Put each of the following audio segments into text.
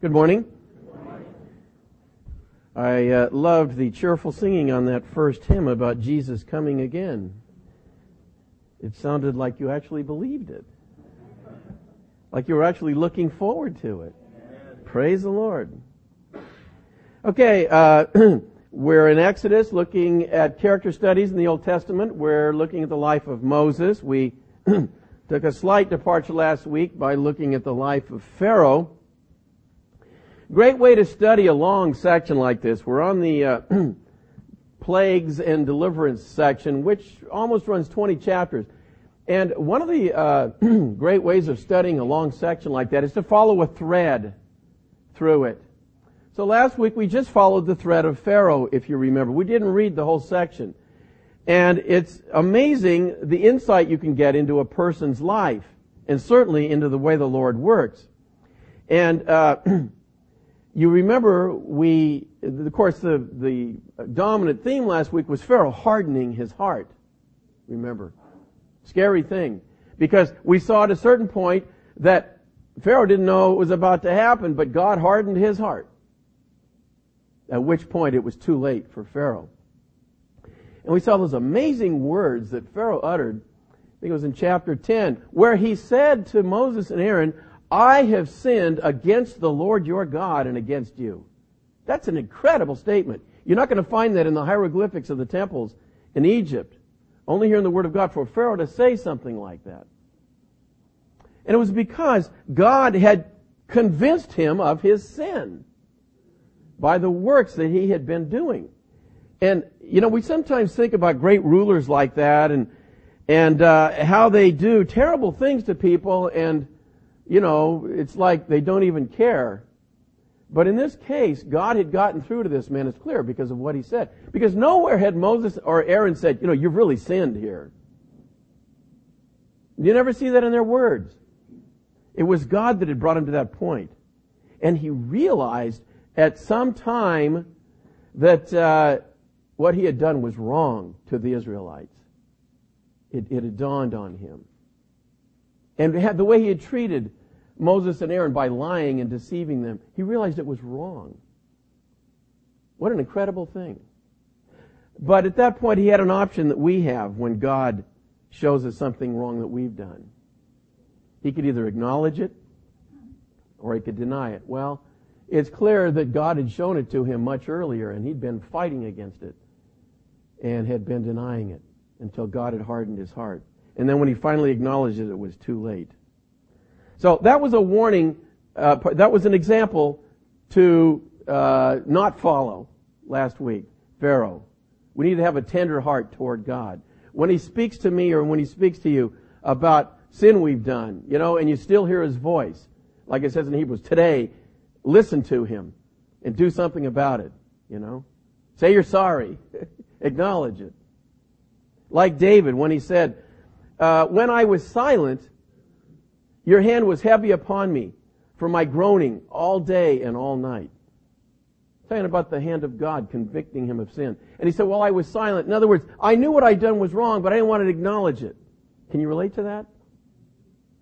Good morning. I uh, loved the cheerful singing on that first hymn about Jesus coming again. It sounded like you actually believed it. Like you were actually looking forward to it. Praise the Lord. Okay, uh, we're in Exodus looking at character studies in the Old Testament. We're looking at the life of Moses. We took a slight departure last week by looking at the life of Pharaoh. Great way to study a long section like this. We're on the uh, plagues and deliverance section, which almost runs 20 chapters. And one of the uh, great ways of studying a long section like that is to follow a thread through it. So last week we just followed the thread of Pharaoh, if you remember. We didn't read the whole section. And it's amazing the insight you can get into a person's life, and certainly into the way the Lord works. And uh, you remember we, of course, the, the dominant theme last week was Pharaoh hardening his heart. Remember. Scary thing. Because we saw at a certain point that Pharaoh didn't know it was about to happen, but God hardened his heart. At which point it was too late for Pharaoh. And we saw those amazing words that Pharaoh uttered. I think it was in chapter 10, where he said to Moses and Aaron, I have sinned against the Lord your God and against you. That's an incredible statement. You're not going to find that in the hieroglyphics of the temples in Egypt. Only here in the Word of God for Pharaoh to say something like that. And it was because God had convinced him of his sin by the works that he had been doing. And, you know, we sometimes think about great rulers like that and, and, uh, how they do terrible things to people and, you know, it's like they don't even care. But in this case, God had gotten through to this man. It's clear because of what he said. Because nowhere had Moses or Aaron said, you know, you've really sinned here. You never see that in their words. It was God that had brought him to that point. And he realized at some time that uh, what he had done was wrong to the Israelites. It, it had dawned on him. And the way he had treated Moses and Aaron by lying and deceiving them, he realized it was wrong. What an incredible thing. But at that point, he had an option that we have when God shows us something wrong that we've done. He could either acknowledge it or he could deny it. Well, it's clear that God had shown it to him much earlier and he'd been fighting against it and had been denying it until God had hardened his heart. And then when he finally acknowledged it, it was too late. So that was a warning, uh, that was an example to uh, not follow last week. Pharaoh. We need to have a tender heart toward God. When he speaks to me or when he speaks to you about sin we've done, you know, and you still hear his voice, like it says in Hebrews, today, listen to him and do something about it, you know. Say you're sorry. Acknowledge it. Like David when he said, uh, when I was silent, your hand was heavy upon me for my groaning all day and all night. Saying about the hand of God convicting him of sin. And he said, well, I was silent. In other words, I knew what I'd done was wrong, but I didn't want to acknowledge it. Can you relate to that?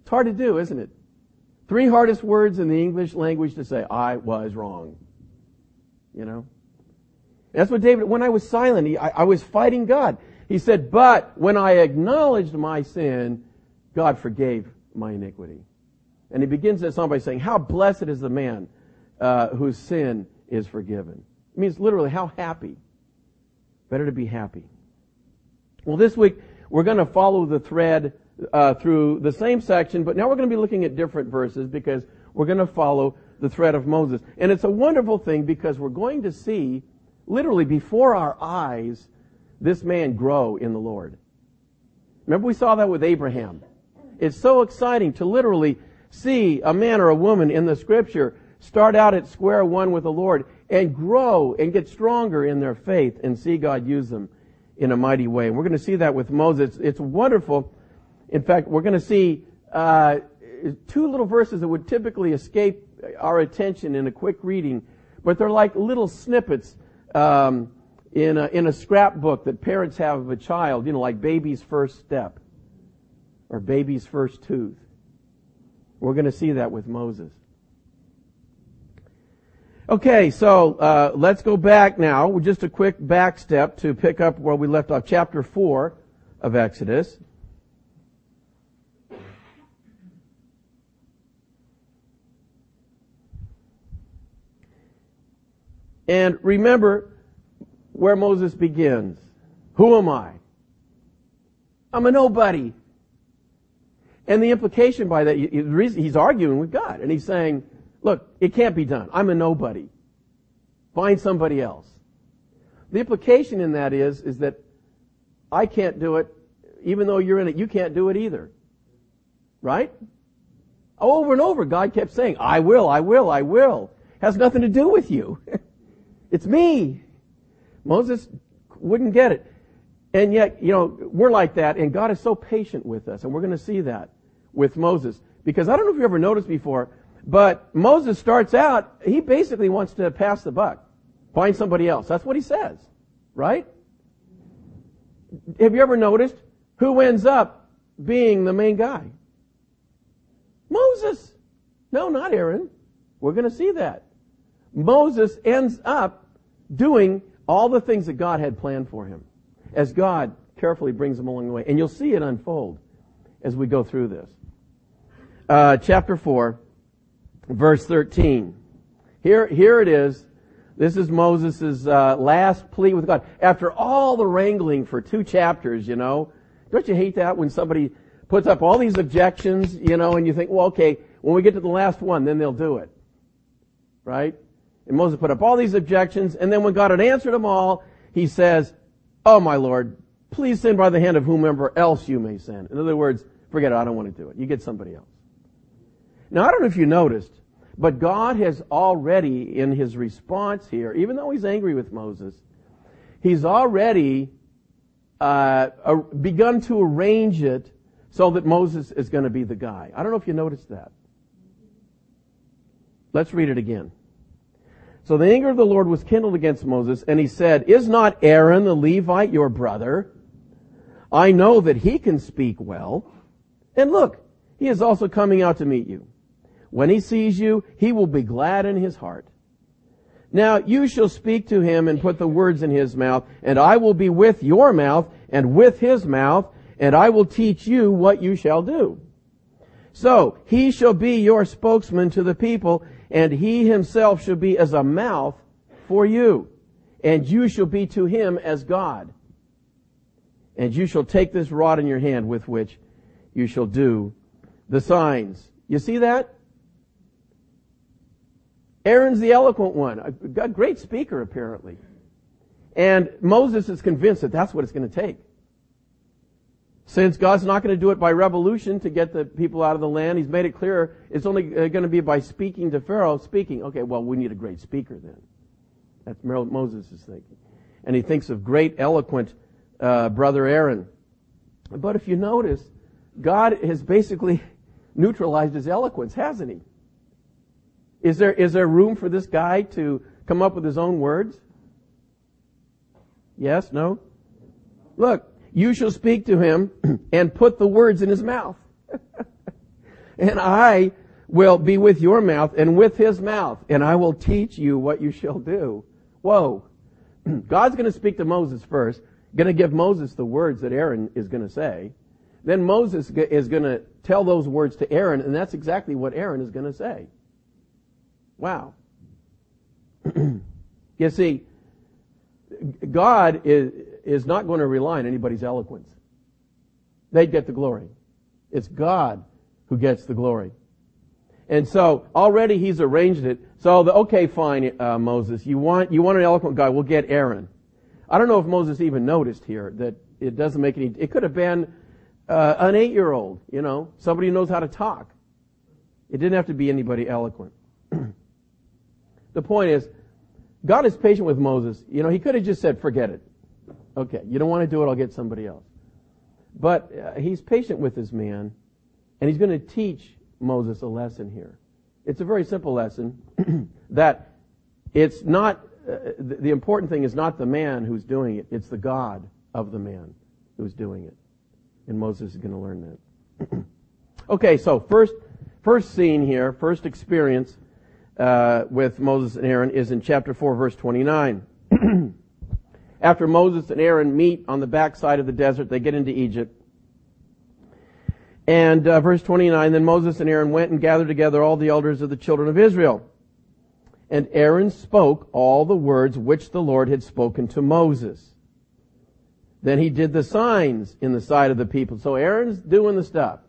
It's hard to do, isn't it? Three hardest words in the English language to say, I was wrong. You know? That's what David, when I was silent, he, I, I was fighting God. He said, but when I acknowledged my sin, God forgave my iniquity. And he begins that song by saying, How blessed is the man uh, whose sin is forgiven. It means literally, how happy. Better to be happy. Well, this week we're going to follow the thread uh, through the same section, but now we're going to be looking at different verses because we're going to follow the thread of Moses. And it's a wonderful thing because we're going to see, literally before our eyes, this man grow in the Lord. Remember we saw that with Abraham. It's so exciting to literally see a man or a woman in the scripture start out at square one with the Lord and grow and get stronger in their faith and see God use them in a mighty way. And we're going to see that with Moses. It's wonderful. In fact, we're going to see uh, two little verses that would typically escape our attention in a quick reading, but they're like little snippets um, in a, in a scrapbook that parents have of a child. You know, like baby's first step or baby's first tooth. We're going to see that with Moses. Okay, so uh, let's go back now. Just a quick back step to pick up where we left off, chapter four of Exodus. And remember where Moses begins. Who am I? I'm a nobody. And the implication by that, he's arguing with God, and he's saying, look, it can't be done. I'm a nobody. Find somebody else. The implication in that is, is that I can't do it, even though you're in it, you can't do it either. Right? Over and over, God kept saying, I will, I will, I will. Has nothing to do with you. it's me. Moses wouldn't get it. And yet, you know, we're like that, and God is so patient with us, and we're going to see that with Moses. Because I don't know if you ever noticed before, but Moses starts out, he basically wants to pass the buck. Find somebody else. That's what he says. Right? Have you ever noticed who ends up being the main guy? Moses. No, not Aaron. We're going to see that. Moses ends up doing all the things that God had planned for him as God carefully brings him along the way. And you'll see it unfold as we go through this. Uh, chapter 4, verse 13. Here, here it is. This is Moses' uh, last plea with God. After all the wrangling for two chapters, you know, don't you hate that when somebody puts up all these objections, you know, and you think, well, okay, when we get to the last one, then they'll do it. Right? And Moses put up all these objections, and then when God had answered them all, he says, Oh my Lord, please send by the hand of whomever else you may send. In other words, forget it, I don't want to do it. You get somebody else. Now I don't know if you noticed, but God has already, in his response here, even though he's angry with Moses, he's already uh, begun to arrange it so that Moses is going to be the guy. I don't know if you noticed that. Let's read it again. So the anger of the Lord was kindled against Moses, and he said, Is not Aaron the Levite your brother? I know that he can speak well. And look, he is also coming out to meet you. When he sees you, he will be glad in his heart. Now you shall speak to him and put the words in his mouth, and I will be with your mouth and with his mouth, and I will teach you what you shall do. So he shall be your spokesman to the people, and he himself shall be as a mouth for you, and you shall be to him as God. And you shall take this rod in your hand with which you shall do the signs. You see that? Aaron's the eloquent one, a great speaker apparently. And Moses is convinced that that's what it's going to take. Since God's not going to do it by revolution to get the people out of the land, He's made it clear it's only uh, going to be by speaking to Pharaoh, speaking. Okay, well, we need a great speaker then. That's what Moses is thinking. And he thinks of great, eloquent uh, brother Aaron. But if you notice, God has basically neutralized his eloquence, hasn't he? Is there, is there room for this guy to come up with his own words? Yes? No? Look, you shall speak to him and put the words in his mouth. and I will be with your mouth and with his mouth, and I will teach you what you shall do. Whoa. God's going to speak to Moses first, going to give Moses the words that Aaron is going to say. Then Moses is going to tell those words to Aaron, and that's exactly what Aaron is going to say. Wow. you see, God is, is not going to rely on anybody's eloquence. They'd get the glory. It's God who gets the glory. And so already he's arranged it. So the, okay, fine, uh, Moses, you want you want an eloquent guy? We'll get Aaron. I don't know if Moses even noticed here that it doesn't make any. It could have been uh, an eight-year-old, you know, somebody who knows how to talk. It didn't have to be anybody eloquent. The point is, God is patient with Moses. You know, he could have just said, forget it. Okay, you don't want to do it, I'll get somebody else. But uh, he's patient with this man, and he's going to teach Moses a lesson here. It's a very simple lesson that it's not, uh, the, the important thing is not the man who's doing it, it's the God of the man who's doing it. And Moses is going to learn that. okay, so first, first scene here, first experience uh, with Moses and Aaron is in chapter 4, verse 29. After Moses and Aaron meet on the backside of the desert, they get into Egypt. And uh, verse 29, then Moses and Aaron went and gathered together all the elders of the children of Israel. And Aaron spoke all the words which the Lord had spoken to Moses. Then he did the signs in the sight of the people. So Aaron's doing the stuff.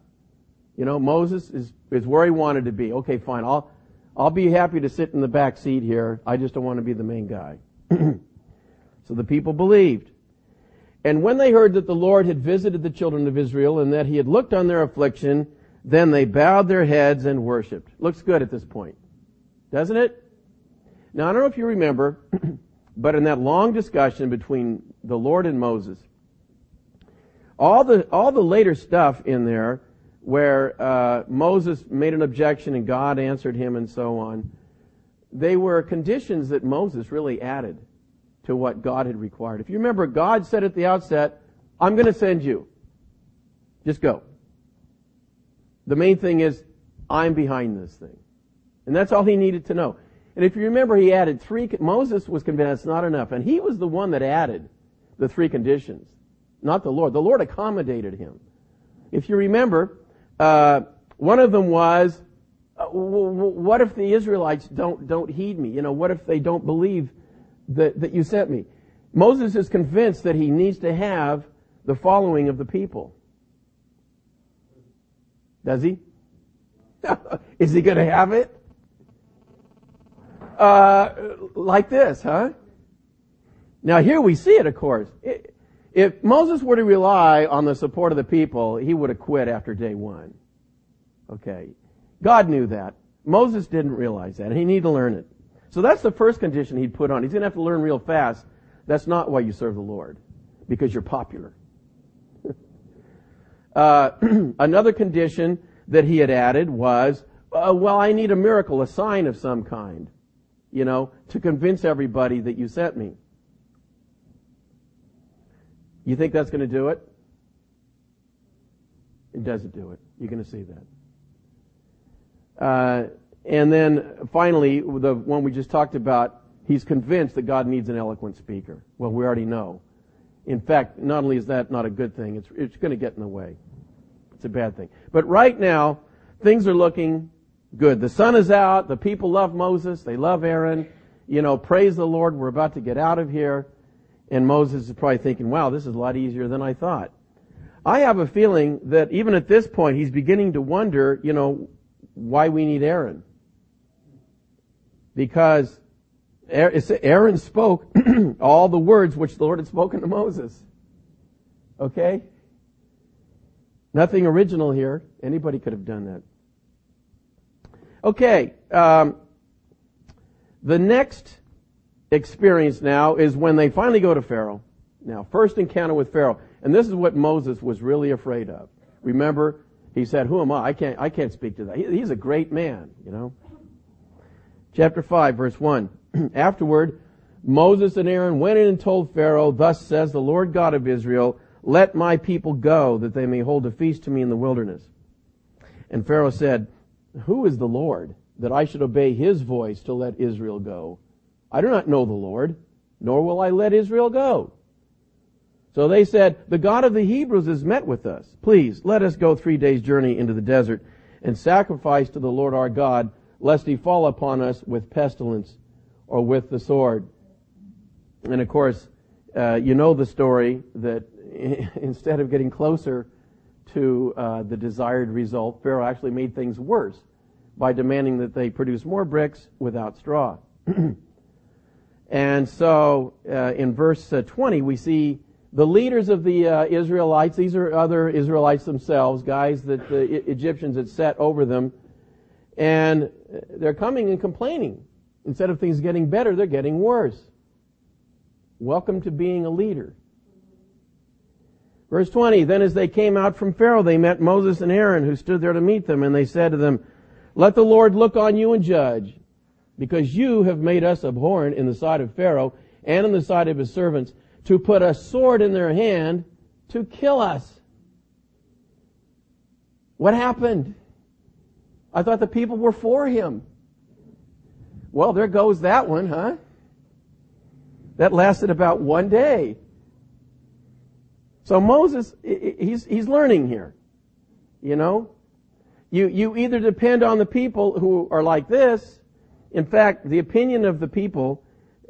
You know, Moses is, is where he wanted to be. Okay, fine. I'll, I'll be happy to sit in the back seat here. I just don't want to be the main guy. so the people believed. And when they heard that the Lord had visited the children of Israel and that he had looked on their affliction, then they bowed their heads and worshiped. Looks good at this point. Doesn't it? Now I don't know if you remember, but in that long discussion between the Lord and Moses, all the, all the later stuff in there where uh, Moses made an objection and God answered him and so on, they were conditions that Moses really added to what God had required. If you remember, God said at the outset, I'm going to send you. Just go. The main thing is, I'm behind this thing. And that's all he needed to know. And if you remember, he added three, Moses was convinced not enough. And he was the one that added the three conditions, not the Lord. The Lord accommodated him. If you remember, uh, one of them was, uh, what if the Israelites don't, don't heed me? You know, what if they don't believe that, that you sent me? Moses is convinced that he needs to have the following of the people. Does he? is he going to have it? Uh, like this, huh? Now here we see it, of course. If Moses were to rely on the support of the people, he would have quit after day one. Okay. God knew that. Moses didn't realize that. He needed to learn it. So that's the first condition he'd put on. He's going to have to learn real fast. That's not why you serve the Lord. Because you're popular. uh, another condition that he had added was, uh, well, I need a miracle, a sign of some kind, you know, to convince everybody that you sent me. You think that's going to do it? It doesn't do it. You're going to see that. Uh, and then finally, the one we just talked about, he's convinced that God needs an eloquent speaker. Well, we already know. In fact, not only is that not a good thing, it's, it's going to get in the way. It's a bad thing. But right now, things are looking good. The sun is out. The people love Moses. They love Aaron. You know, praise the Lord. We're about to get out of here. And Moses is probably thinking, wow, this is a lot easier than I thought. I have a feeling that even at this point, he's beginning to wonder, you know, why we need Aaron. Because Aaron spoke all the words which the Lord had spoken to Moses. Okay? Nothing original here. Anybody could have done that. Okay. Um, the next experience now is when they finally go to Pharaoh. Now, first encounter with Pharaoh. And this is what Moses was really afraid of. Remember, he said, who am I? I can't, I can't speak to that. He, he's a great man, you know. Chapter 5, verse 1. Afterward, Moses and Aaron went in and told Pharaoh, Thus says the Lord God of Israel, Let my people go, that they may hold a feast to me in the wilderness. And Pharaoh said, Who is the Lord, that I should obey his voice to let Israel go? I do not know the Lord, nor will I let Israel go. So they said, the God of the Hebrews has met with us. Please, let us go three days journey into the desert and sacrifice to the Lord our God, lest he fall upon us with pestilence or with the sword. And of course, uh, you know the story that instead of getting closer to uh, the desired result, Pharaoh actually made things worse by demanding that they produce more bricks without straw. And so uh, in verse uh, 20, we see the leaders of the uh, Israelites. These are other Israelites themselves, guys that the Egyptians had set over them. And they're coming and complaining. Instead of things getting better, they're getting worse. Welcome to being a leader. Verse 20, then as they came out from Pharaoh, they met Moses and Aaron who stood there to meet them, and they said to them, let the Lord look on you and judge because you have made us abhorrent in the sight of Pharaoh and in the sight of his servants to put a sword in their hand to kill us. What happened? I thought the people were for him. Well, there goes that one, huh? That lasted about one day. So Moses, he's, he's learning here. You know? You, you either depend on the people who are like this. In fact, the opinion of the people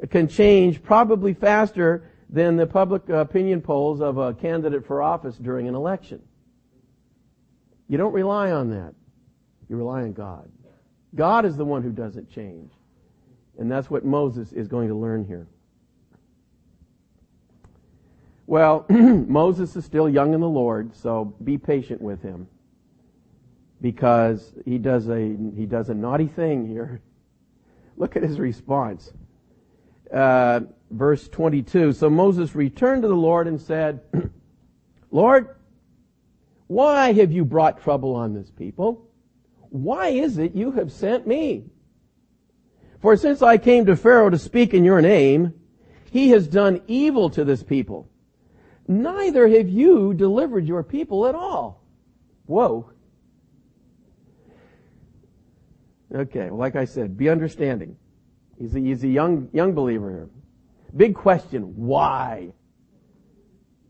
can change probably faster than the public opinion polls of a candidate for office during an election. You don't rely on that. You rely on God. God is the one who doesn't change. And that's what Moses is going to learn here. Well, Moses is still young in the Lord, so be patient with him. Because he does a, he does a naughty thing here. Look at his response. Uh, verse 22. So Moses returned to the Lord and said, Lord, why have you brought trouble on this people? Why is it you have sent me? For since I came to Pharaoh to speak in your name, he has done evil to this people. Neither have you delivered your people at all. Whoa. Okay, like I said, be understanding. He's a, he's a young, young believer here. Big question, why?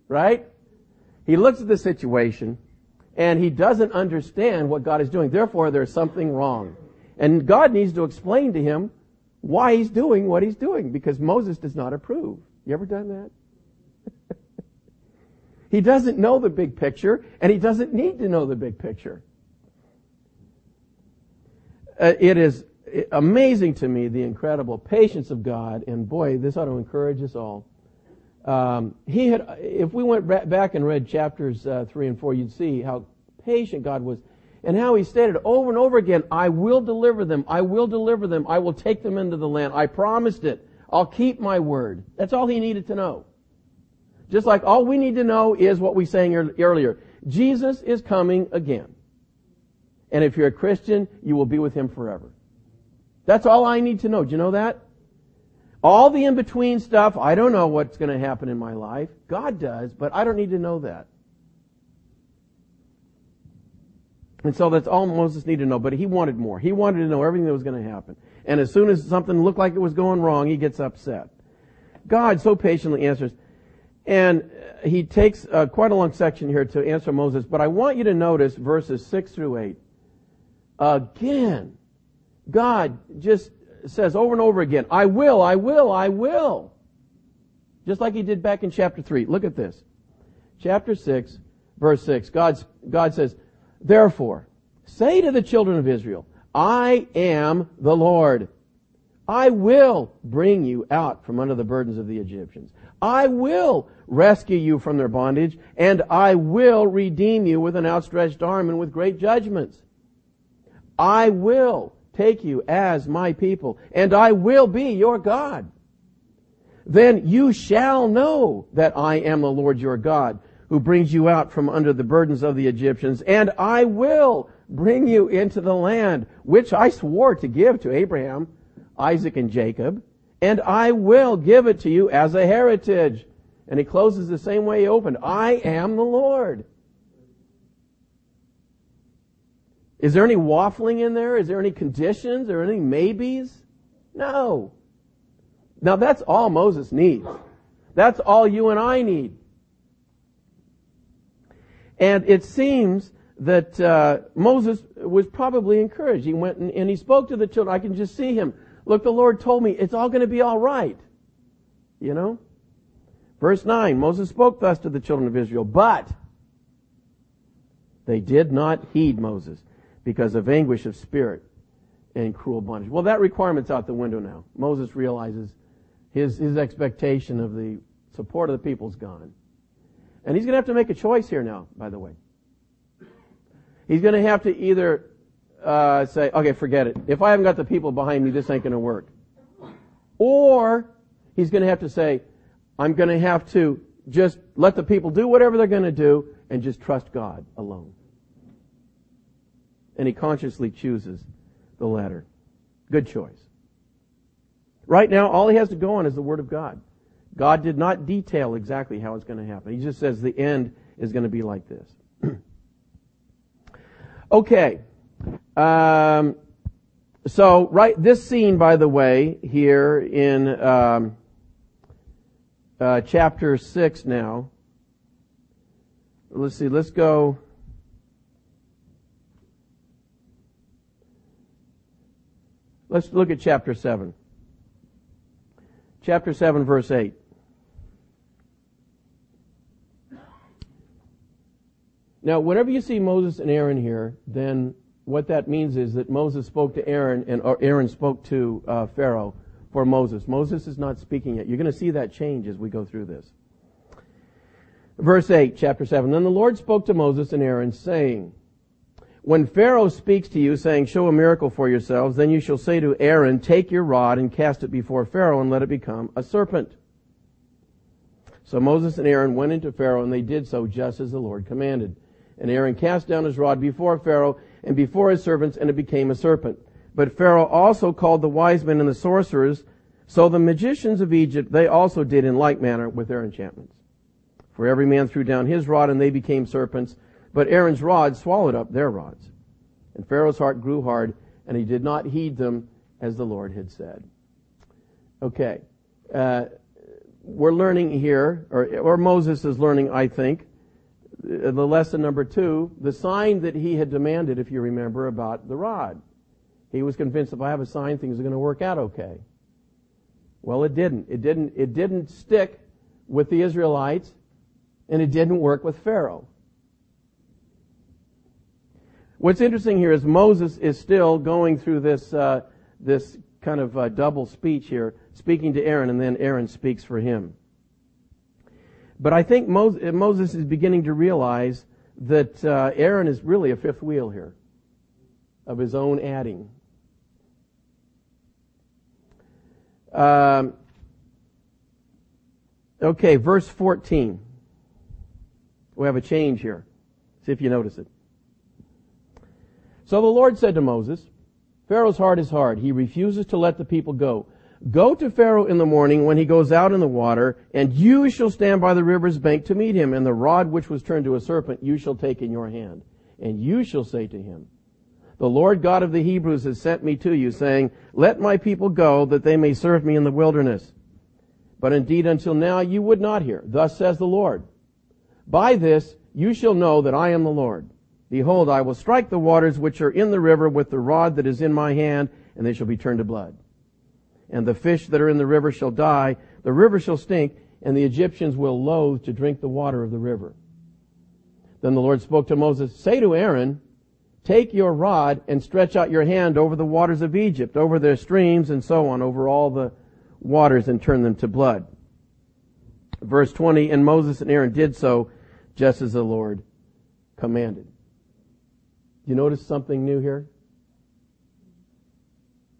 Right? He looks at the situation and he doesn't understand what God is doing. Therefore, there's something wrong. And God needs to explain to him why he's doing what he's doing because Moses does not approve. You ever done that? he doesn't know the big picture and he doesn't need to know the big picture. Uh, it is amazing to me the incredible patience of God, and boy, this ought to encourage us all. Um, he had, if we went back and read chapters uh, three and four, you'd see how patient God was, and how He stated over and over again, "I will deliver them. I will deliver them. I will take them into the land. I promised it. I'll keep my word." That's all He needed to know. Just like all we need to know is what we sang earlier: Jesus is coming again, and if you're a Christian, you will be with Him forever. That's all I need to know. Do you know that? All the in-between stuff, I don't know what's going to happen in my life. God does, but I don't need to know that. And so that's all Moses needed to know, but he wanted more. He wanted to know everything that was going to happen. And as soon as something looked like it was going wrong, he gets upset. God so patiently answers. And he takes uh, quite a long section here to answer Moses, but I want you to notice verses 6 through 8. Again, God just says over and over again, I will, I will, I will. Just like he did back in chapter 3. Look at this. Chapter 6, verse 6. God's, God says, Therefore, say to the children of Israel, I am the Lord. I will bring you out from under the burdens of the Egyptians. I will rescue you from their bondage, and I will redeem you with an outstretched arm and with great judgments. I will take you as my people, and I will be your God. Then you shall know that I am the Lord your God, who brings you out from under the burdens of the Egyptians, and I will bring you into the land which I swore to give to Abraham, Isaac, and Jacob, and I will give it to you as a heritage. And he closes the same way he opened. I am the Lord. Is there any waffling in there? Is there any conditions or any maybes? No. Now that's all Moses needs. That's all you and I need. And it seems that uh, Moses was probably encouraged. He went and, and he spoke to the children. I can just see him. Look, the Lord told me it's all going to be all right. You know? Verse 9, Moses spoke thus to the children of Israel, but they did not heed Moses because of anguish of spirit and cruel bondage. Well, that requirement's out the window now. Moses realizes his, his expectation of the support of the people's gone. And he's going to have to make a choice here now, by the way. He's going to have to either uh, say, okay, forget it. If I haven't got the people behind me, this ain't going to work. Or he's going to have to say, I'm going to have to just let the people do whatever they're going to do and just trust God alone and he consciously chooses the latter. Good choice. Right now, all he has to go on is the Word of God. God did not detail exactly how it's going to happen. He just says the end is going to be like this. okay. Um, so, right, this scene, by the way, here in um, uh, chapter 6 now. Let's see, let's go. Let's look at chapter 7. Chapter 7, verse 8. Now, whenever you see Moses and Aaron here, then what that means is that Moses spoke to Aaron and Aaron spoke to uh, Pharaoh for Moses. Moses is not speaking yet. You're going to see that change as we go through this. Verse 8, chapter 7. Then the Lord spoke to Moses and Aaron, saying, When Pharaoh speaks to you, saying, Show a miracle for yourselves, then you shall say to Aaron, Take your rod and cast it before Pharaoh, and let it become a serpent. So Moses and Aaron went into Pharaoh, and they did so just as the Lord commanded. And Aaron cast down his rod before Pharaoh and before his servants, and it became a serpent. But Pharaoh also called the wise men and the sorcerers. So the magicians of Egypt, they also did in like manner with their enchantments. For every man threw down his rod and they became serpents, but Aaron's rod swallowed up their rods. And Pharaoh's heart grew hard and he did not heed them as the Lord had said. Okay. Uh, we're learning here, or, or Moses is learning, I think, the lesson number two, the sign that he had demanded, if you remember, about the rod. He was convinced if I have a sign, things are going to work out okay. Well, it didn't. It didn't, it didn't stick with the Israelites, and it didn't work with Pharaoh. What's interesting here is Moses is still going through this, uh, this kind of uh, double speech here, speaking to Aaron, and then Aaron speaks for him. But I think Moses is beginning to realize that uh, Aaron is really a fifth wheel here of his own adding. Um, okay, verse 14. We have a change here. See if you notice it. So the Lord said to Moses, Pharaoh's heart is hard. He refuses to let the people go. Go to Pharaoh in the morning when he goes out in the water, and you shall stand by the river's bank to meet him, and the rod which was turned to a serpent you shall take in your hand. And you shall say to him, the Lord God of the Hebrews has sent me to you, saying, Let my people go, that they may serve me in the wilderness. But indeed until now you would not hear. Thus says the Lord. By this you shall know that I am the Lord. Behold, I will strike the waters which are in the river with the rod that is in my hand, and they shall be turned to blood. And the fish that are in the river shall die, the river shall stink, and the Egyptians will loathe to drink the water of the river. Then the Lord spoke to Moses, Say to Aaron, Take your rod and stretch out your hand over the waters of Egypt, over their streams and so on, over all the waters and turn them to blood. Verse 20, and Moses and Aaron did so just as the Lord commanded. You notice something new here?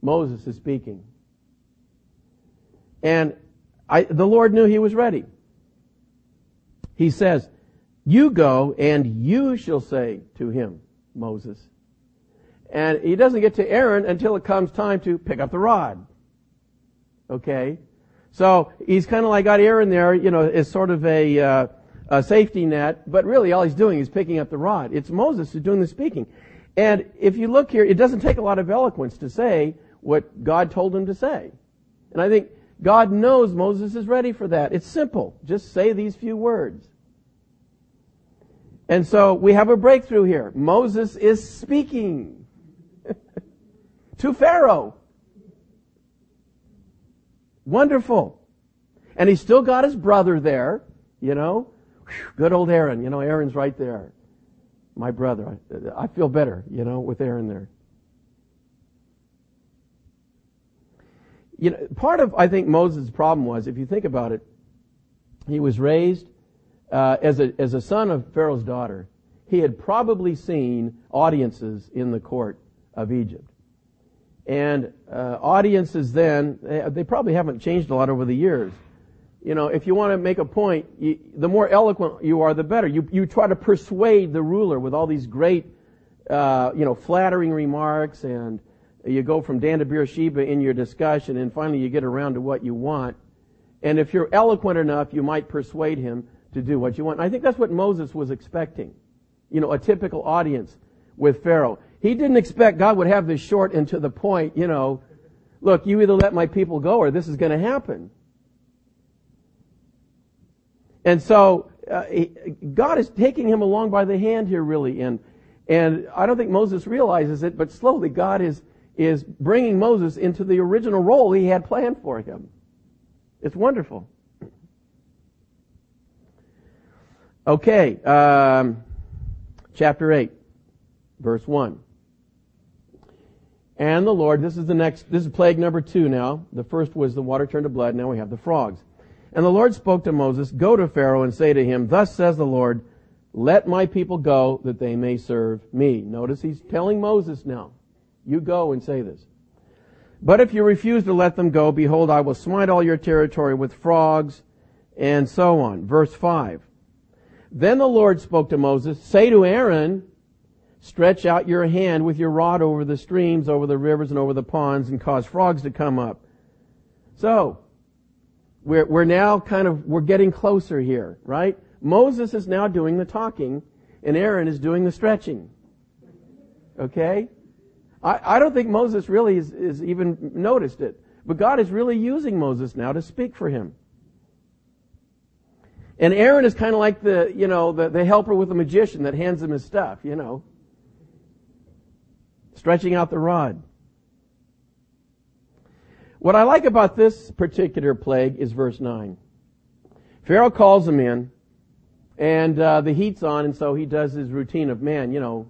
Moses is speaking. And I, the Lord knew he was ready. He says, you go and you shall say to him, Moses. And he doesn't get to Aaron until it comes time to pick up the rod. Okay? So he's kind of like got Aaron there, you know, as sort of a, uh, a safety net, but really all he's doing is picking up the rod. It's Moses who's doing the speaking. And if you look here, it doesn't take a lot of eloquence to say what God told him to say. And I think God knows Moses is ready for that. It's simple. Just say these few words. And so we have a breakthrough here. Moses is speaking to Pharaoh. Wonderful. And he's still got his brother there, you know. Good old Aaron. You know, Aaron's right there. My brother. I, I feel better, you know, with Aaron there. You know, part of, I think, Moses' problem was, if you think about it, he was raised uh, as, a, as a son of Pharaoh's daughter, he had probably seen audiences in the court of Egypt. And uh, audiences then, they, they, probably haven't changed a lot over the years. You know, if you want to make a point, you, the more eloquent you are, the better. You, you try to persuade the ruler with all these great, uh, you know, flattering remarks, and you go from Dan to Beersheba in your discussion, and finally you get around to what you want. And if you're eloquent enough, you might persuade him to do what you want. And I think that's what Moses was expecting. You know, a typical audience with Pharaoh. he didn't expect God would have this short and to the point, you know, look, you either let my people go or this is going to happen. And so, uh, God is taking him along by the hand here really and, and I don't think Moses realizes it, but slowly God is, is bringing Moses into the original role he had planned for him. It's wonderful. Okay, um, chapter 8, verse 1. And the Lord, this is the next, this is plague number two now. The first was the water turned to blood, now we have the frogs. And the Lord spoke to Moses, Go to Pharaoh and say to him, Thus says the Lord, Let my people go that they may serve me. Notice he's telling Moses now, You go and say this. But if you refuse to let them go, behold, I will smite all your territory with frogs, and so on. Verse 5. Then the Lord spoke to Moses, Say to Aaron, Stretch out your hand with your rod over the streams, over the rivers, and over the ponds, and cause frogs to come up. So, we're, we're now kind of, we're getting closer here, right? Moses is now doing the talking, and Aaron is doing the stretching. Okay? I, I don't think Moses really is, is even noticed it. But God is really using Moses now to speak for him. And Aaron is kind of like the, you know, the, the helper with the magician that hands him his stuff, you know. Stretching out the rod. What I like about this particular plague is verse 9. Pharaoh calls him in, and uh, the heat's on, and so he does his routine of, man, you know,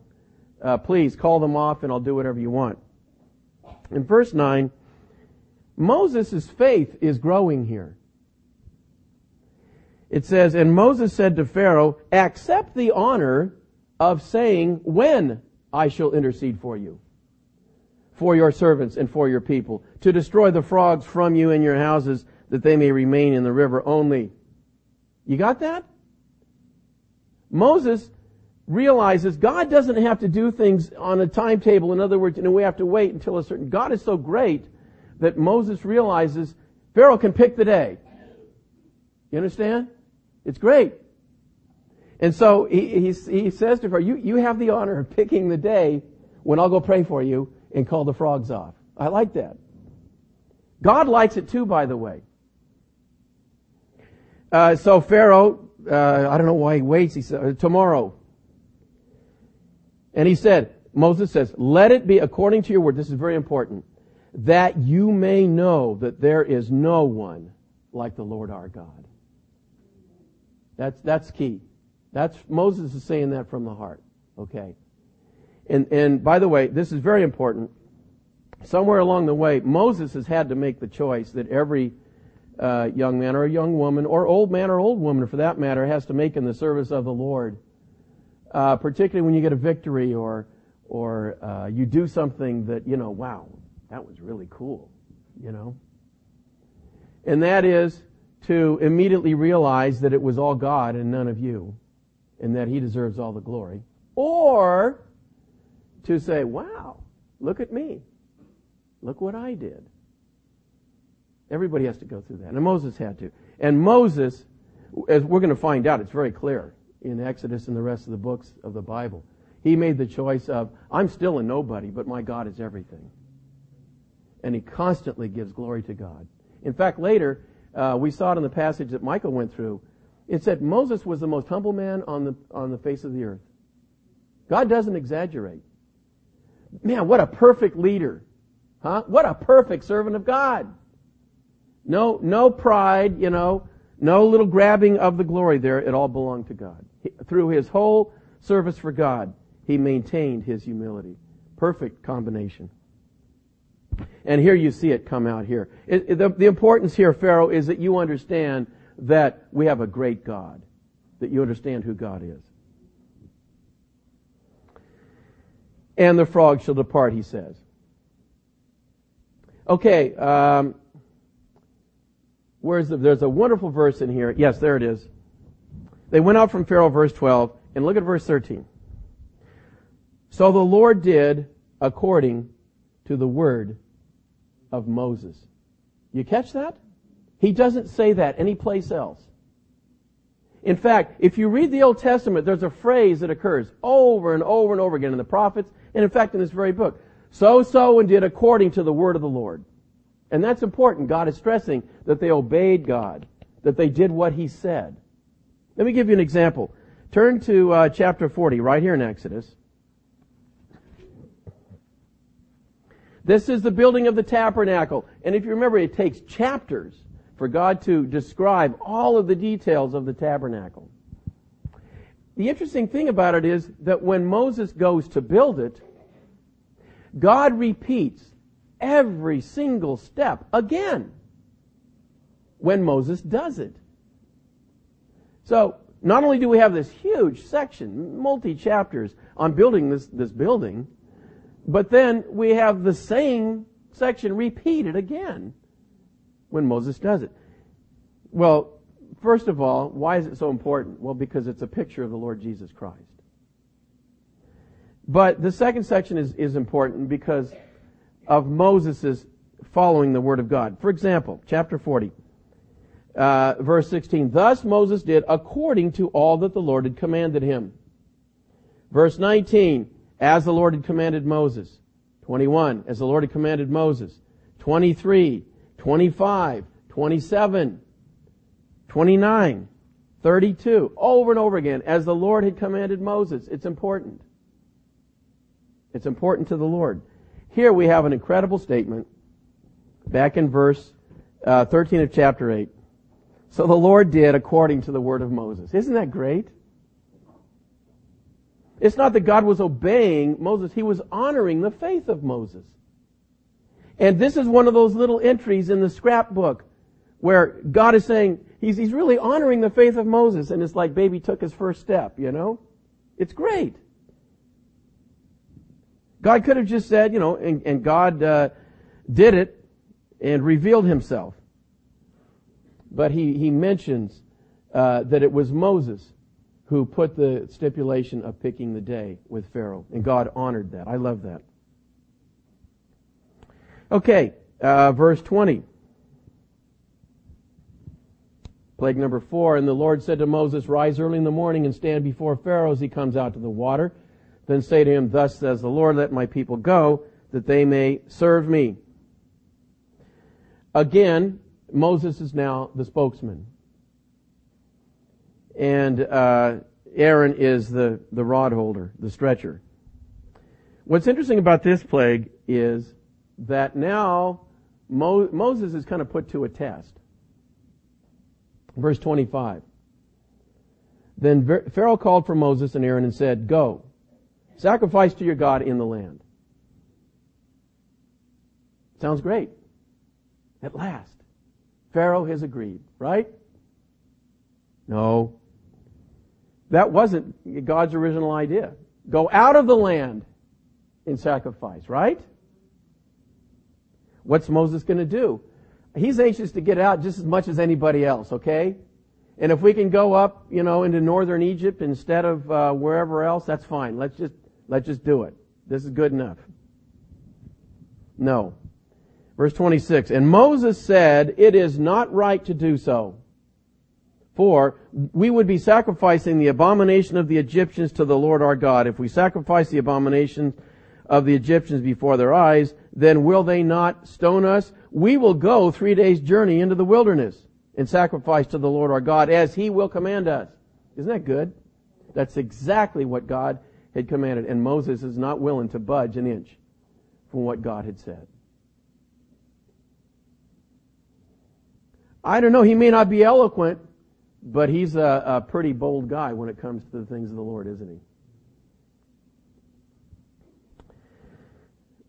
uh, please call them off and I'll do whatever you want. In verse 9, Moses' faith is growing here. It says, And Moses said to Pharaoh, Accept the honor of saying when I shall intercede for you, for your servants and for your people, to destroy the frogs from you and your houses, that they may remain in the river only. You got that? Moses realizes God doesn't have to do things on a timetable. In other words, you know, we have to wait until a certain, God is so great that Moses realizes Pharaoh can pick the day. You understand? It's great. And so he, he, he says to Pharaoh, you, you have the honor of picking the day when I'll go pray for you and call the frogs off. I like that. God likes it too, by the way. Uh, so Pharaoh, uh, I don't know why he waits. He said, tomorrow, and he said, Moses says, let it be according to your word. This is very important. That you may know that there is no one like the Lord our God. That's, that's key. That's, Moses is saying that from the heart. Okay. And, and by the way, this is very important. Somewhere along the way, Moses has had to make the choice that every uh, young man or young woman, or old man or old woman for that matter, has to make in the service of the Lord uh, particularly when you get a victory or or uh, you do something that you know, wow, that was really cool, you know. And that is to immediately realize that it was all God and none of you, and that He deserves all the glory, or to say, wow, look at me, look what I did. Everybody has to go through that, and Moses had to. And Moses, as we're going to find out, it's very clear in Exodus and the rest of the books of the Bible. He made the choice of, I'm still a nobody, but my God is everything. And he constantly gives glory to God. In fact, later, uh, we saw it in the passage that Michael went through. It said Moses was the most humble man on the, on the face of the earth. God doesn't exaggerate. Man, what a perfect leader. Huh? What a perfect servant of God. No, no pride, you know, no little grabbing of the glory there. It all belonged to God. He, through his whole service for God, he maintained his humility. Perfect combination. And here you see it come out here. It, it, the, the importance here, Pharaoh, is that you understand that we have a great God. That you understand who God is. And the frog shall depart, he says. Okay, um, Where's the, there's a wonderful verse in here. Yes, there it is. They went out from Pharaoh, verse 12, and look at verse 13. So the Lord did according to the word of Moses. You catch that? He doesn't say that anyplace else. In fact, if you read the Old Testament, there's a phrase that occurs over and over and over again in the prophets, and in fact in this very book. So, so, and did according to the word of the Lord. And that's important. God is stressing that they obeyed God, that they did what He said. Let me give you an example. Turn to uh, chapter 40, right here in Exodus. This is the building of the tabernacle. And if you remember, it takes chapters for God to describe all of the details of the tabernacle. The interesting thing about it is that when Moses goes to build it, God repeats every single step again when Moses does it. So, not only do we have this huge section, multi chapters on building this, this building, but then we have the same section repeated again when Moses does it. Well, first of all, why is it so important? Well, because it's a picture of the Lord Jesus Christ. But the second section is, is important because of Moses' following the Word of God. For example, chapter 40, uh, verse 16. Thus Moses did according to all that the Lord had commanded him. Verse 19, as the Lord had commanded Moses. 21, as the Lord had commanded Moses. 23, 25, 27, 29, 32, over and over again, as the Lord had commanded Moses. It's important. It's important to the Lord. Here we have an incredible statement back in verse uh, 13 of chapter 8. So the Lord did according to the word of Moses. Isn't that great? It's not that God was obeying Moses, he was honoring the faith of Moses. And this is one of those little entries in the scrapbook where God is saying, he's, he's really honoring the faith of Moses, and it's like baby took his first step, you know? It's great. God could have just said, you know, and, and God uh, did it and revealed himself. But he, he mentions uh, that it was Moses who put the stipulation of picking the day with Pharaoh. And God honored that. I love that. Okay, uh, verse 20. Plague number four. And the Lord said to Moses, Rise early in the morning and stand before Pharaoh as he comes out to the water. Then say to him, Thus says the Lord, let my people go, that they may serve me. Again, Moses is now the spokesman. And uh, Aaron is the, the rod holder, the stretcher. What's interesting about this plague is that now Mo- Moses is kind of put to a test. Verse 25. Then Pharaoh called for Moses and Aaron and said, Go, Sacrifice to your God in the land. Sounds great. At last. Pharaoh has agreed, right? No. That wasn't God's original idea. Go out of the land in sacrifice, right? What's Moses going to do? He's anxious to get out just as much as anybody else, okay? And if we can go up, you know, into northern Egypt instead of uh, wherever else, that's fine. Let's just Let's just do it. This is good enough. No. Verse 26, and Moses said, it is not right to do so. For we would be sacrificing the abomination of the Egyptians to the Lord our God. If we sacrifice the abomination of the Egyptians before their eyes, then will they not stone us? We will go three days journey into the wilderness and sacrifice to the Lord our God as he will command us. Isn't that good? That's exactly what God had commanded, and Moses is not willing to budge an inch from what God had said. I don't know, he may not be eloquent, but he's a, a pretty bold guy when it comes to the things of the Lord, isn't he?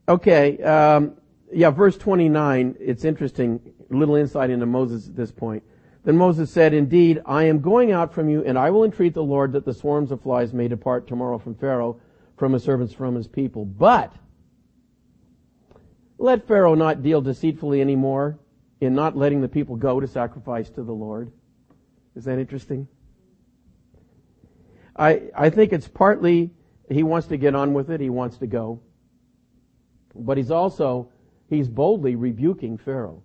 Okay, um, yeah, verse 29, it's interesting, little insight into Moses at this point. Then Moses said, Indeed, I am going out from you, and I will entreat the Lord that the swarms of flies may depart tomorrow from Pharaoh, from his servants, from his people. But let Pharaoh not deal deceitfully anymore in not letting the people go to sacrifice to the Lord. Is that interesting? I, I think it's partly he wants to get on with it, he wants to go. But he's also, he's boldly rebuking Pharaoh.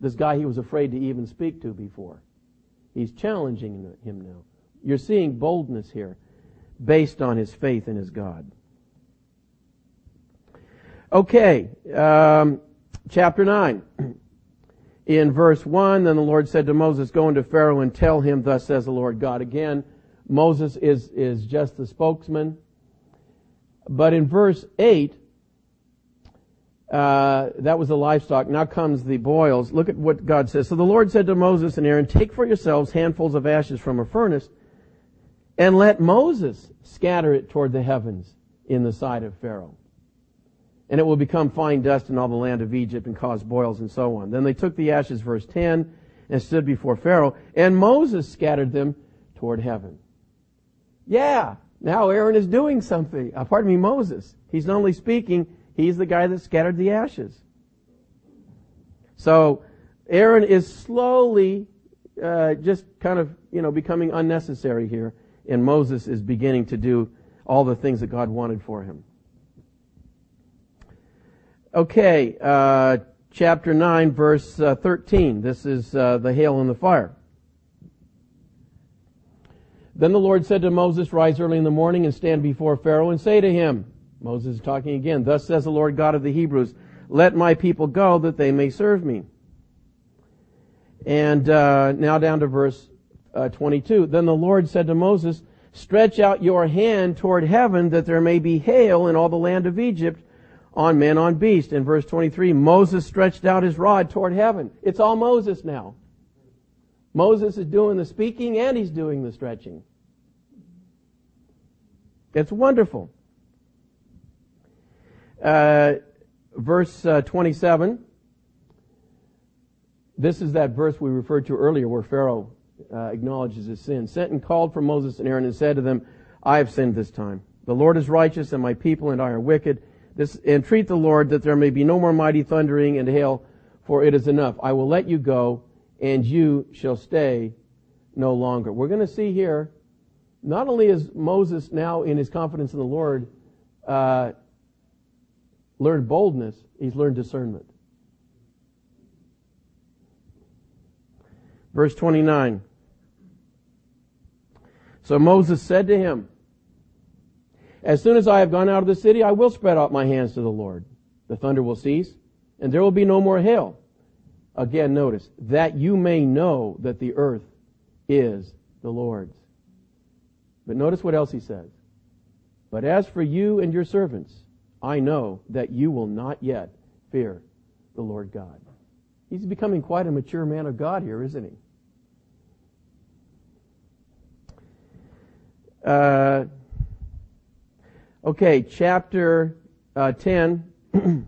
This guy he was afraid to even speak to before. He's challenging him now. You're seeing boldness here based on his faith in his God. Okay, um, chapter 9. In verse 1, then the Lord said to Moses, Go into Pharaoh and tell him, Thus says the Lord God. Again, Moses is, is just the spokesman. But in verse 8, uh, that was the livestock. Now comes the boils. Look at what God says. So the Lord said to Moses and Aaron, Take for yourselves handfuls of ashes from a furnace, and let Moses scatter it toward the heavens in the sight of Pharaoh and it will become fine dust in all the land of Egypt and cause boils and so on. Then they took the ashes, verse 10, and stood before Pharaoh, and Moses scattered them toward heaven. Yeah, now Aaron is doing something. Uh, pardon me, Moses. He's not only speaking, he's the guy that scattered the ashes. So Aaron is slowly uh, just kind of, you know, becoming unnecessary here, and Moses is beginning to do all the things that God wanted for him. Okay, uh, chapter 9, verse uh, 13. This is uh, the hail and the fire. Then the Lord said to Moses, Rise early in the morning and stand before Pharaoh and say to him, Moses is talking again, Thus says the Lord God of the Hebrews, Let my people go that they may serve me. And uh, now down to verse uh, 22. Then the Lord said to Moses, Stretch out your hand toward heaven that there may be hail in all the land of Egypt on man, on beast. In verse 23, Moses stretched out his rod toward heaven. It's all Moses now. Moses is doing the speaking and he's doing the stretching. It's wonderful. Uh, verse uh, 27. This is that verse we referred to earlier where Pharaoh uh, acknowledges his sin. Sent and called for Moses and Aaron and said to them, I have sinned this time. The Lord is righteous and my people and I are wicked. This, entreat the Lord that there may be no more mighty thundering and hail, for it is enough. I will let you go, and you shall stay no longer. We're going to see here, not only is Moses now in his confidence in the Lord, uh, learned boldness, he's learned discernment. Verse 29. So Moses said to him, as soon as I have gone out of the city, I will spread out my hands to the Lord. The thunder will cease, and there will be no more hail. Again, notice, that you may know that the earth is the Lord's. But notice what else he says. But as for you and your servants, I know that you will not yet fear the Lord God. He's becoming quite a mature man of God here, isn't he? Uh, Okay, chapter uh, 10.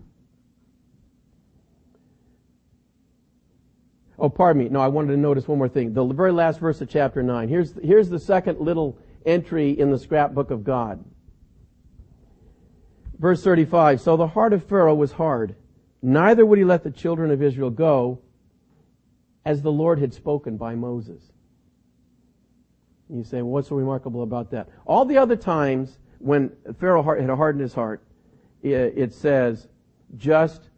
oh, pardon me. No, I wanted to notice one more thing. The very last verse of chapter 9. Here's, here's the second little entry in the scrapbook of God. Verse 35. So the heart of Pharaoh was hard. Neither would he let the children of Israel go as the Lord had spoken by Moses. You say, well, what's so remarkable about that? All the other times when Pharaoh had hardened his heart, it says, just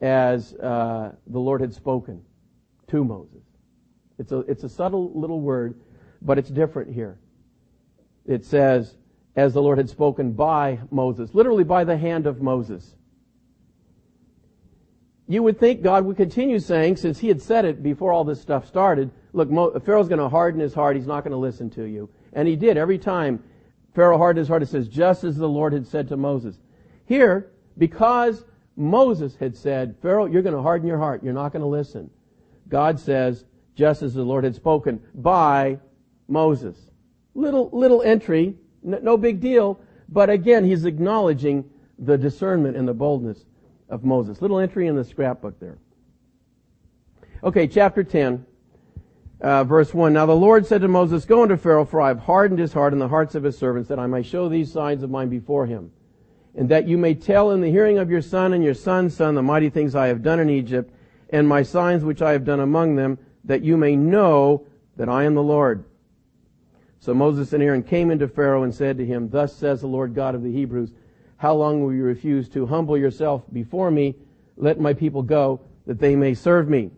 as uh, the Lord had spoken to Moses. It's a, it's a subtle little word, but it's different here. It says, as the Lord had spoken by Moses, literally by the hand of Moses. You would think God would continue saying, since he had said it before all this stuff started, look, Pharaoh's going to harden his heart, he's not going to listen to you. And he did every time Pharaoh hardened his heart. It says, just as the Lord had said to Moses. Here, because Moses had said, Pharaoh, you're going to harden your heart. You're not going to listen. God says, just as the Lord had spoken by Moses. Little, little entry, no big deal, but again, he's acknowledging the discernment and the boldness of Moses. Little entry in the scrapbook there. Okay, chapter 10 uh, verse 1. Now the Lord said to Moses, Go unto Pharaoh, for I have hardened his heart and the hearts of his servants, that I may show these signs of mine before him, and that you may tell in the hearing of your son and your son's son the mighty things I have done in Egypt, and my signs which I have done among them, that you may know that I am the Lord. So Moses and Aaron came into Pharaoh and said to him, Thus says the Lord God of the Hebrews, How long will you refuse to humble yourself before me? Let my people go, that they may serve me.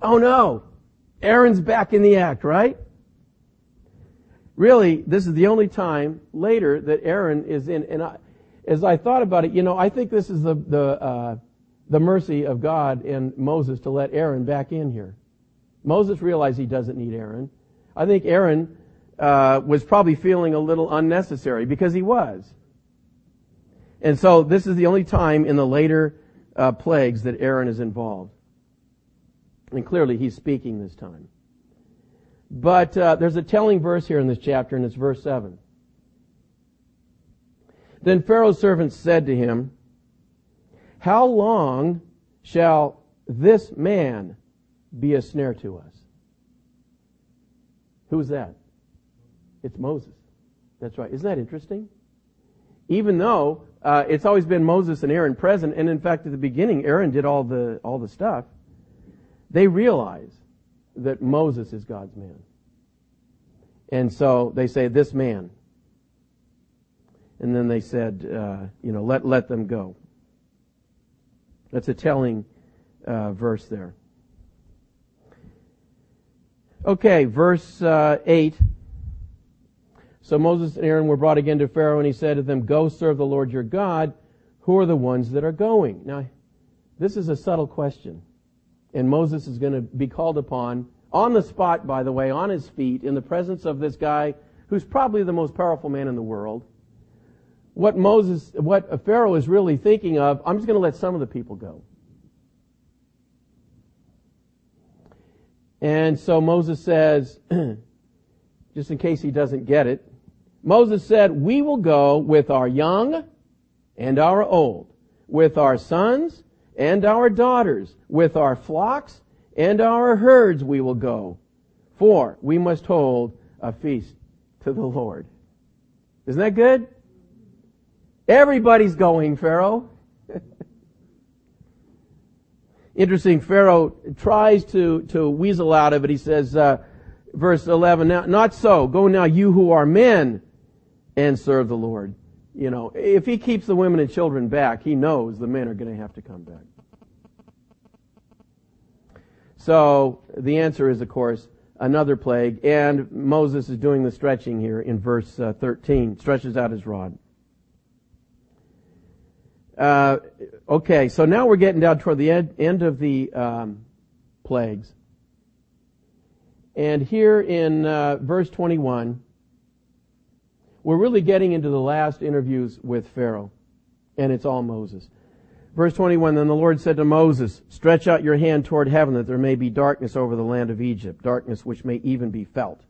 Oh no! Aaron's back in the act, right? really, this is the only time later that Aaron is in, and I, as I thought about it, you know, I think this is the, the, uh, the mercy of God and Moses to let Aaron back in here. Moses realized he doesn't need Aaron. I think Aaron uh, was probably feeling a little unnecessary because he was. And so this is the only time in the later uh, plagues that Aaron is involved. And clearly he's speaking this time. But uh, there's a telling verse here in this chapter, and it's verse 7. Then Pharaoh's servants said to him, How long shall this man be a snare to us? Who's that? It's Moses. That's right. Isn't that interesting? Even though uh, it's always been Moses and Aaron present, and in fact, at the beginning, Aaron did all the all the stuff. They realize that Moses is God's man, and so they say, "This man." And then they said, uh, "You know, let let them go." That's a telling uh, verse there. Okay, verse uh, 8. So Moses and Aaron were brought again to Pharaoh, and he said to them, Go serve the Lord your God. Who are the ones that are going? Now, this is a subtle question. And Moses is going to be called upon on the spot, by the way, on his feet, in the presence of this guy who's probably the most powerful man in the world. What Moses, what Pharaoh is really thinking of, I'm just going to let some of the people go. And so Moses says, just in case he doesn't get it, Moses said, we will go with our young and our old, with our sons and our daughters, with our flocks and our herds we will go. For we must hold a feast to the Lord. Isn't that good? Everybody's going, Pharaoh. Interesting, Pharaoh tries to, to weasel out of it. He says, uh, verse 11, now, not so. Go now, you who are men, and serve the Lord. You know, if he keeps the women and children back, he knows the men are going to have to come back. So, the answer is, of course, another plague, and Moses is doing the stretching here in verse uh, 13, stretches out his rod. Uh, okay, so now we're getting down toward the end, end of the um, plagues. And here in uh, verse 21, we're really getting into the last interviews with Pharaoh, and it's all Moses. Verse 21, then the Lord said to Moses, stretch out your hand toward heaven that there may be darkness over the land of Egypt, darkness which may even be felt.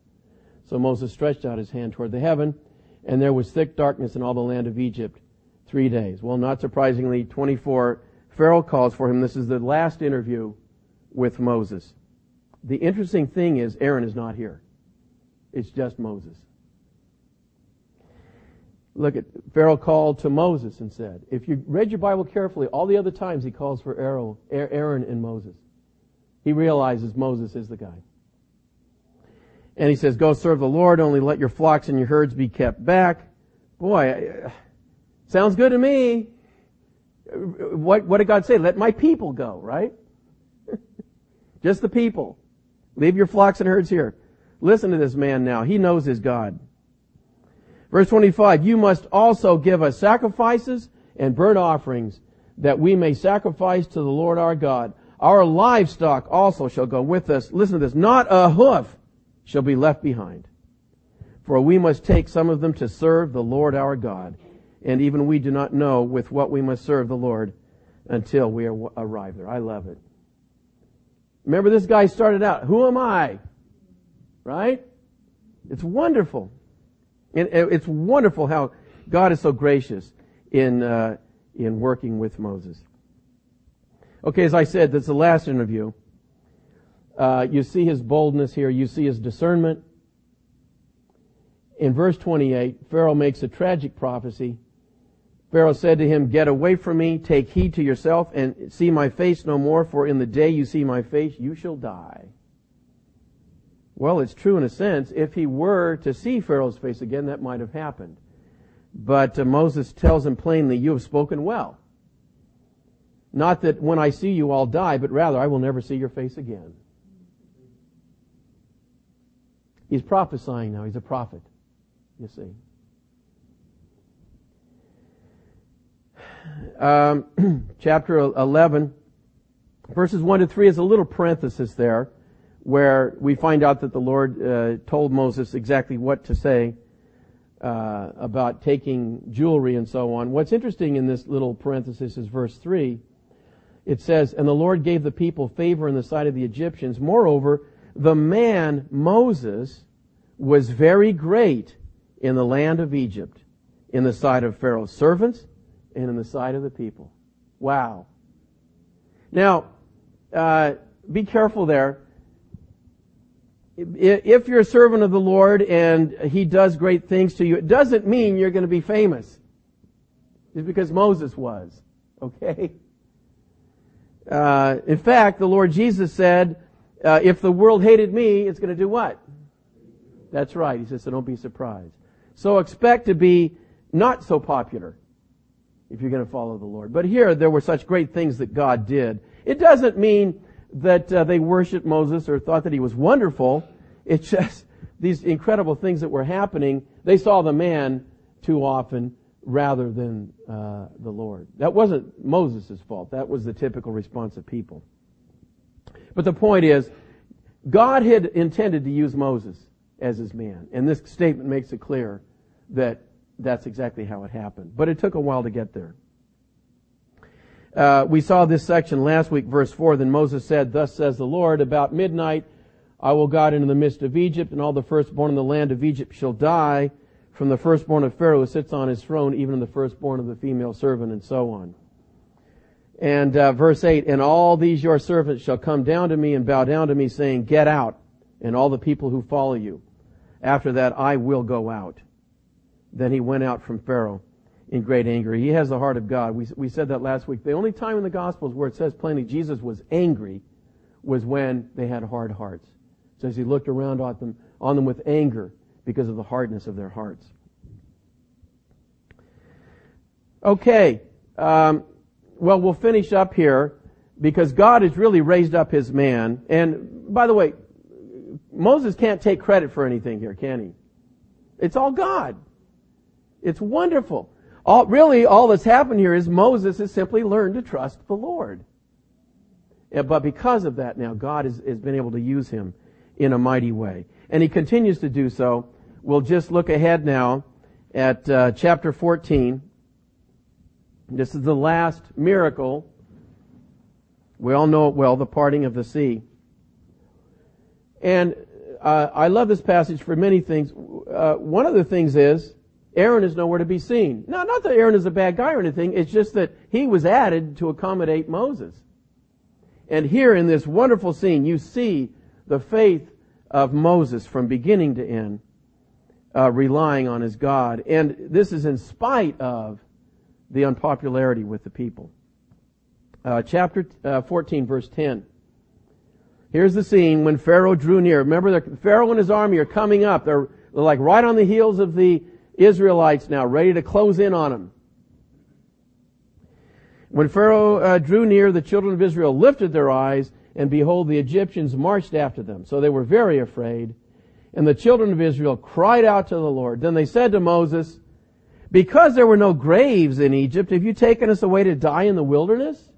So Moses stretched out his hand toward the heaven, and there was thick darkness in all the land of Egypt three days. Well, not surprisingly, 24, Pharaoh calls for him. This is the last interview with Moses. The interesting thing is Aaron is not here. It's just Moses. Look at Pharaoh called to Moses and said, if you read your Bible carefully, all the other times he calls for Aaron and Moses. He realizes Moses is the guy. And he says, go serve the Lord, only let your flocks and your herds be kept back. Boy, uh, Sounds good to me. What, what did God say? Let my people go, right? Just the people. Leave your flocks and herds here. Listen to this man now. He knows his God. Verse 25, you must also give us sacrifices and burnt offerings that we may sacrifice to the Lord our God. Our livestock also shall go with us. Listen to this. Not a hoof shall be left behind. For we must take some of them to serve the Lord our God and even we do not know with what we must serve the Lord until we arrive there. I love it. Remember this guy started out, who am I? Right? It's wonderful. It's wonderful how God is so gracious in, uh, in working with Moses. Okay, as I said, that's the last interview. Uh, you see his boldness here. You see his discernment. In verse 28, Pharaoh makes a tragic prophecy Pharaoh said to him, Get away from me, take heed to yourself, and see my face no more, for in the day you see my face, you shall die. Well, it's true in a sense. If he were to see Pharaoh's face again, that might have happened. But uh, Moses tells him plainly, You have spoken well. Not that when I see you I'll die, but rather I will never see your face again. He's prophesying now. He's a prophet. you see. Um, chapter 11, verses 1 to 3 is a little parenthesis there where we find out that the Lord uh, told Moses exactly what to say uh, about taking jewelry and so on. What's interesting in this little parenthesis is verse 3. It says, And the Lord gave the people favor in the sight of the Egyptians. Moreover, the man Moses was very great in the land of Egypt, in the sight of Pharaoh's servants and in the sight of the people. Wow. Now, uh, be careful there. If you're a servant of the Lord and He does great things to you, it doesn't mean you're going to be famous. Just because Moses was. Okay? Uh, in fact, the Lord Jesus said, uh, if the world hated me, it's going to do what? That's right. He says, so don't be surprised. So expect to be not so popular if you're going to follow the Lord. But here, there were such great things that God did. It doesn't mean that uh, they worshiped Moses or thought that he was wonderful. It's just these incredible things that were happening. They saw the man too often rather than uh, the Lord. That wasn't Moses' fault. That was the typical response of people. But the point is, God had intended to use Moses as his man. And this statement makes it clear that that's exactly how it happened. But it took a while to get there. Uh, we saw this section last week, verse 4. Then Moses said, Thus says the Lord, about midnight I will go out into the midst of Egypt, and all the firstborn in the land of Egypt shall die, from the firstborn of Pharaoh who sits on his throne, even the firstborn of the female servant, and so on. And uh, verse 8, And all these your servants shall come down to me and bow down to me, saying, Get out, and all the people who follow you. After that I will go out. Then he went out from Pharaoh in great anger. He has the heart of God. We, we said that last week. The only time in the Gospels where it says plainly Jesus was angry was when they had hard hearts. So as he looked around on them, on them with anger because of the hardness of their hearts. Okay. Um, well, we'll finish up here because God has really raised up his man. And by the way, Moses can't take credit for anything here, can he? It's all God. It's wonderful. All, really, all that's happened here is Moses has simply learned to trust the Lord. But because of that now, God has, has been able to use him in a mighty way. And he continues to do so. We'll just look ahead now at uh, chapter 14. This is the last miracle. We all know it well, the parting of the sea. And uh, I love this passage for many things. Uh, one of the things is Aaron is nowhere to be seen. Now, not that Aaron is a bad guy or anything. It's just that he was added to accommodate Moses. And here in this wonderful scene, you see the faith of Moses from beginning to end, uh, relying on his God. And this is in spite of the unpopularity with the people. Uh, chapter uh, 14, verse 10. Here's the scene when Pharaoh drew near. Remember, Pharaoh and his army are coming up. They're, they're like right on the heels of the Israelites now, ready to close in on them. When Pharaoh uh, drew near, the children of Israel lifted their eyes, and behold, the Egyptians marched after them. So they were very afraid. And the children of Israel cried out to the Lord. Then they said to Moses, Because there were no graves in Egypt, have you taken us away to die in the wilderness?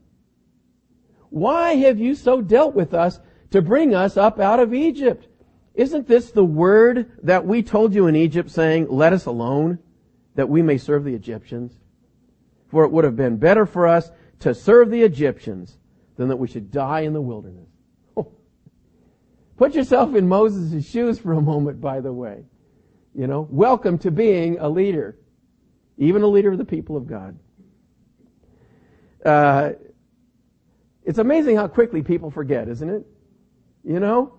Why have you so dealt with us to bring us up out of Egypt. Isn't this the word that we told you in Egypt saying, let us alone that we may serve the Egyptians? For it would have been better for us to serve the Egyptians than that we should die in the wilderness. Put yourself in Moses' shoes for a moment, by the way. You know, welcome to being a leader, even a leader of the people of God. Uh, it's amazing how quickly people forget, isn't it? You know?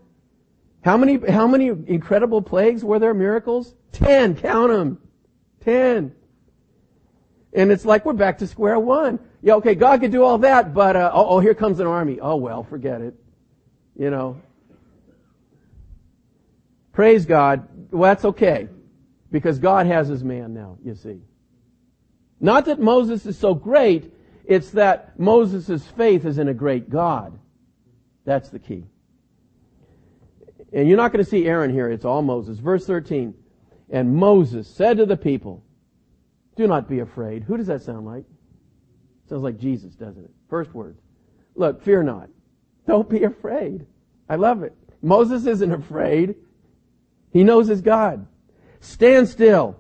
How many, how many incredible plagues were there, miracles? Ten, count them. Ten. And it's like we're back to square one. Yeah, okay, God could do all that, but, uh, oh, here comes an army. Oh well, forget it. You know. Praise God. Well, that's okay. Because God has his man now, you see. Not that Moses is so great, it's that Moses' faith is in a great God. That's the key. And you're not going to see Aaron here. It's all Moses. Verse 13. And Moses said to the people, do not be afraid. Who does that sound like? Sounds like Jesus, doesn't it? First words. Look, fear not. Don't be afraid. I love it. Moses isn't afraid. He knows his God. Stand still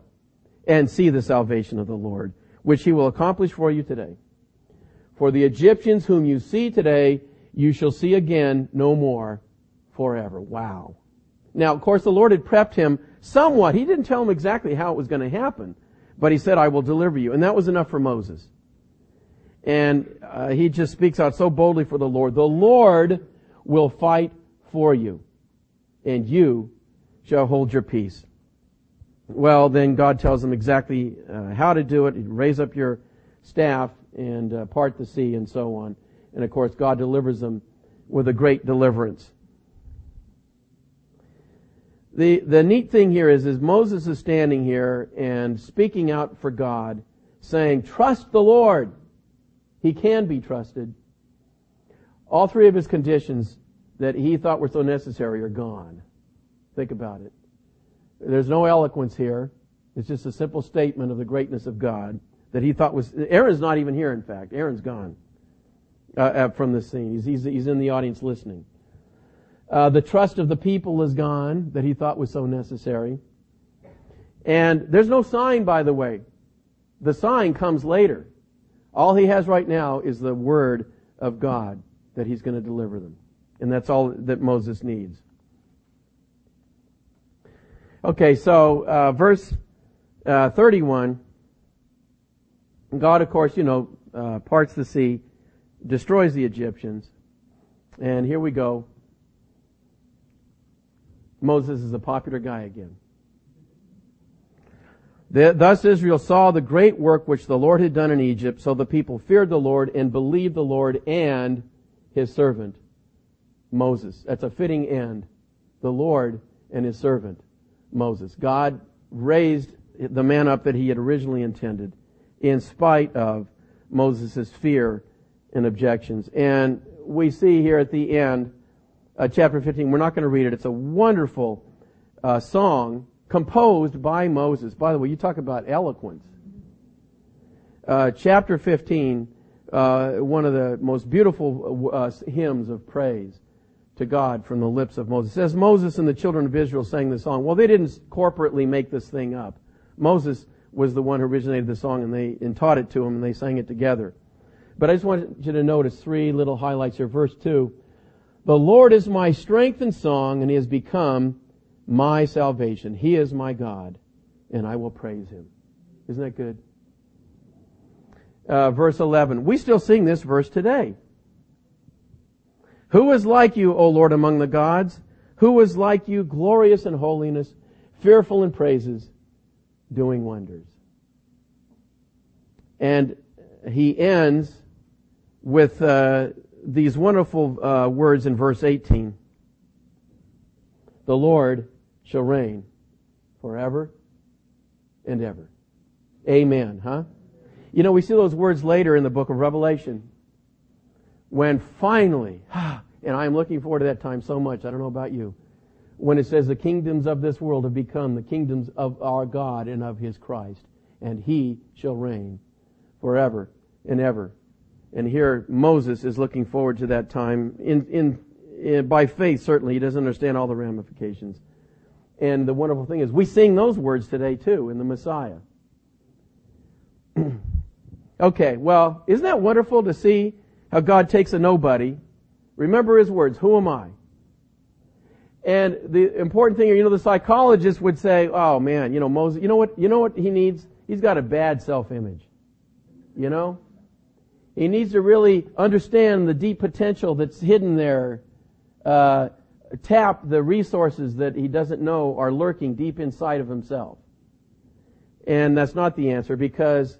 and see the salvation of the Lord, which he will accomplish for you today. For the Egyptians whom you see today, you shall see again no more forever. Wow. Now, of course, the Lord had prepped him somewhat. He didn't tell him exactly how it was going to happen, but he said, I will deliver you. And that was enough for Moses. And uh, he just speaks out so boldly for the Lord. The Lord will fight for you, and you shall hold your peace. Well, then God tells him exactly uh, how to do it. Raise up your staff and uh, part the sea and so on. And of course, God delivers them with a great deliverance. The, the neat thing here is, is Moses is standing here and speaking out for God, saying, trust the Lord. He can be trusted. All three of his conditions that he thought were so necessary are gone. Think about it. There's no eloquence here. It's just a simple statement of the greatness of God that he thought was, Aaron's not even here, in fact. Aaron's gone uh, uh, from the scene. He's, he's, he's in the audience listening. Uh, the trust of the people is gone that he thought was so necessary. And there's no sign, by the way. The sign comes later. All he has right now is the word of God that he's going to deliver them. And that's all that Moses needs. Okay, so uh, verse uh, 31, God, of course, you know, uh, parts the sea, destroys the Egyptians, and here we go. Moses is a popular guy again. Thus Israel saw the great work which the Lord had done in Egypt, so the people feared the Lord and believed the Lord and his servant Moses. That's a fitting end. The Lord and his servant Moses. God raised the man up that he had originally intended in spite of Moses' fear and objections. And we see here at the end, uh, chapter 15, we're not going to read it. It's a wonderful uh, song composed by Moses. By the way, you talk about eloquence. Uh, chapter 15, uh, one of the most beautiful uh, hymns of praise to God from the lips of Moses. It says Moses and the children of Israel sang the song. Well, they didn't corporately make this thing up. Moses was the one who originated the song and they and taught it to him and they sang it together. But I just want you to notice three little highlights here. Verse two. The Lord is my strength and song and he has become my salvation. He is my God and I will praise him. Isn't that good? Uh, verse 11. We still sing this verse today. Who is like you, O Lord, among the gods? Who is like you, glorious in holiness, fearful in praises, doing wonders? And he ends with uh, these wonderful uh, words in verse 18. The Lord shall reign forever and ever. Amen, huh? You know, we see those words later in the book of Revelation when finally, and I am looking forward to that time so much, I don't know about you, when it says the kingdoms of this world have become the kingdoms of our God and of His Christ, and He shall reign forever and ever. And here Moses is looking forward to that time in, in, in, by faith, certainly. He doesn't understand all the ramifications. And the wonderful thing is we sing those words today too in the Messiah. okay, well, isn't that wonderful to see how God takes a nobody. Remember his words, who am I? And the important thing, you know, the psychologist would say, oh man, you know, Moses, you know what, you know what he needs? He's got a bad self-image. You know? He needs to really understand the deep potential that's hidden there, uh, tap the resources that he doesn't know are lurking deep inside of himself. And that's not the answer because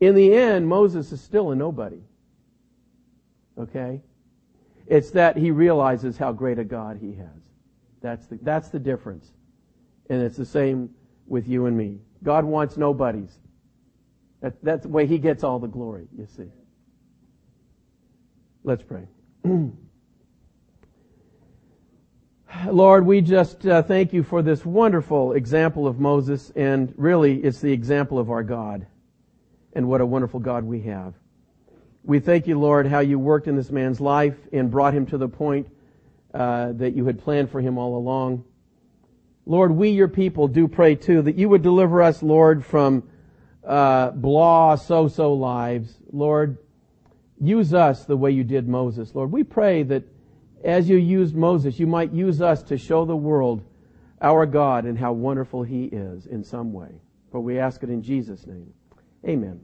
in the end, Moses is still a nobody. Okay? It's that he realizes how great a God he has. That's the, that's the difference. And it's the same with you and me. God wants nobodies. That, that's the way he gets all the glory, you see. Let's pray. Lord, we just uh, thank you for this wonderful example of Moses, and really it's the example of our God. And what a wonderful God we have. We thank you, Lord, how you worked in this man's life and brought him to the point uh, that you had planned for him all along. Lord, we, your people, do pray too that you would deliver us, Lord, from uh, blah, so-so lives. Lord, use us the way you did Moses. Lord, we pray that as you used Moses, you might use us to show the world our God and how wonderful he is in some way. For we ask it in Jesus' name. Amen.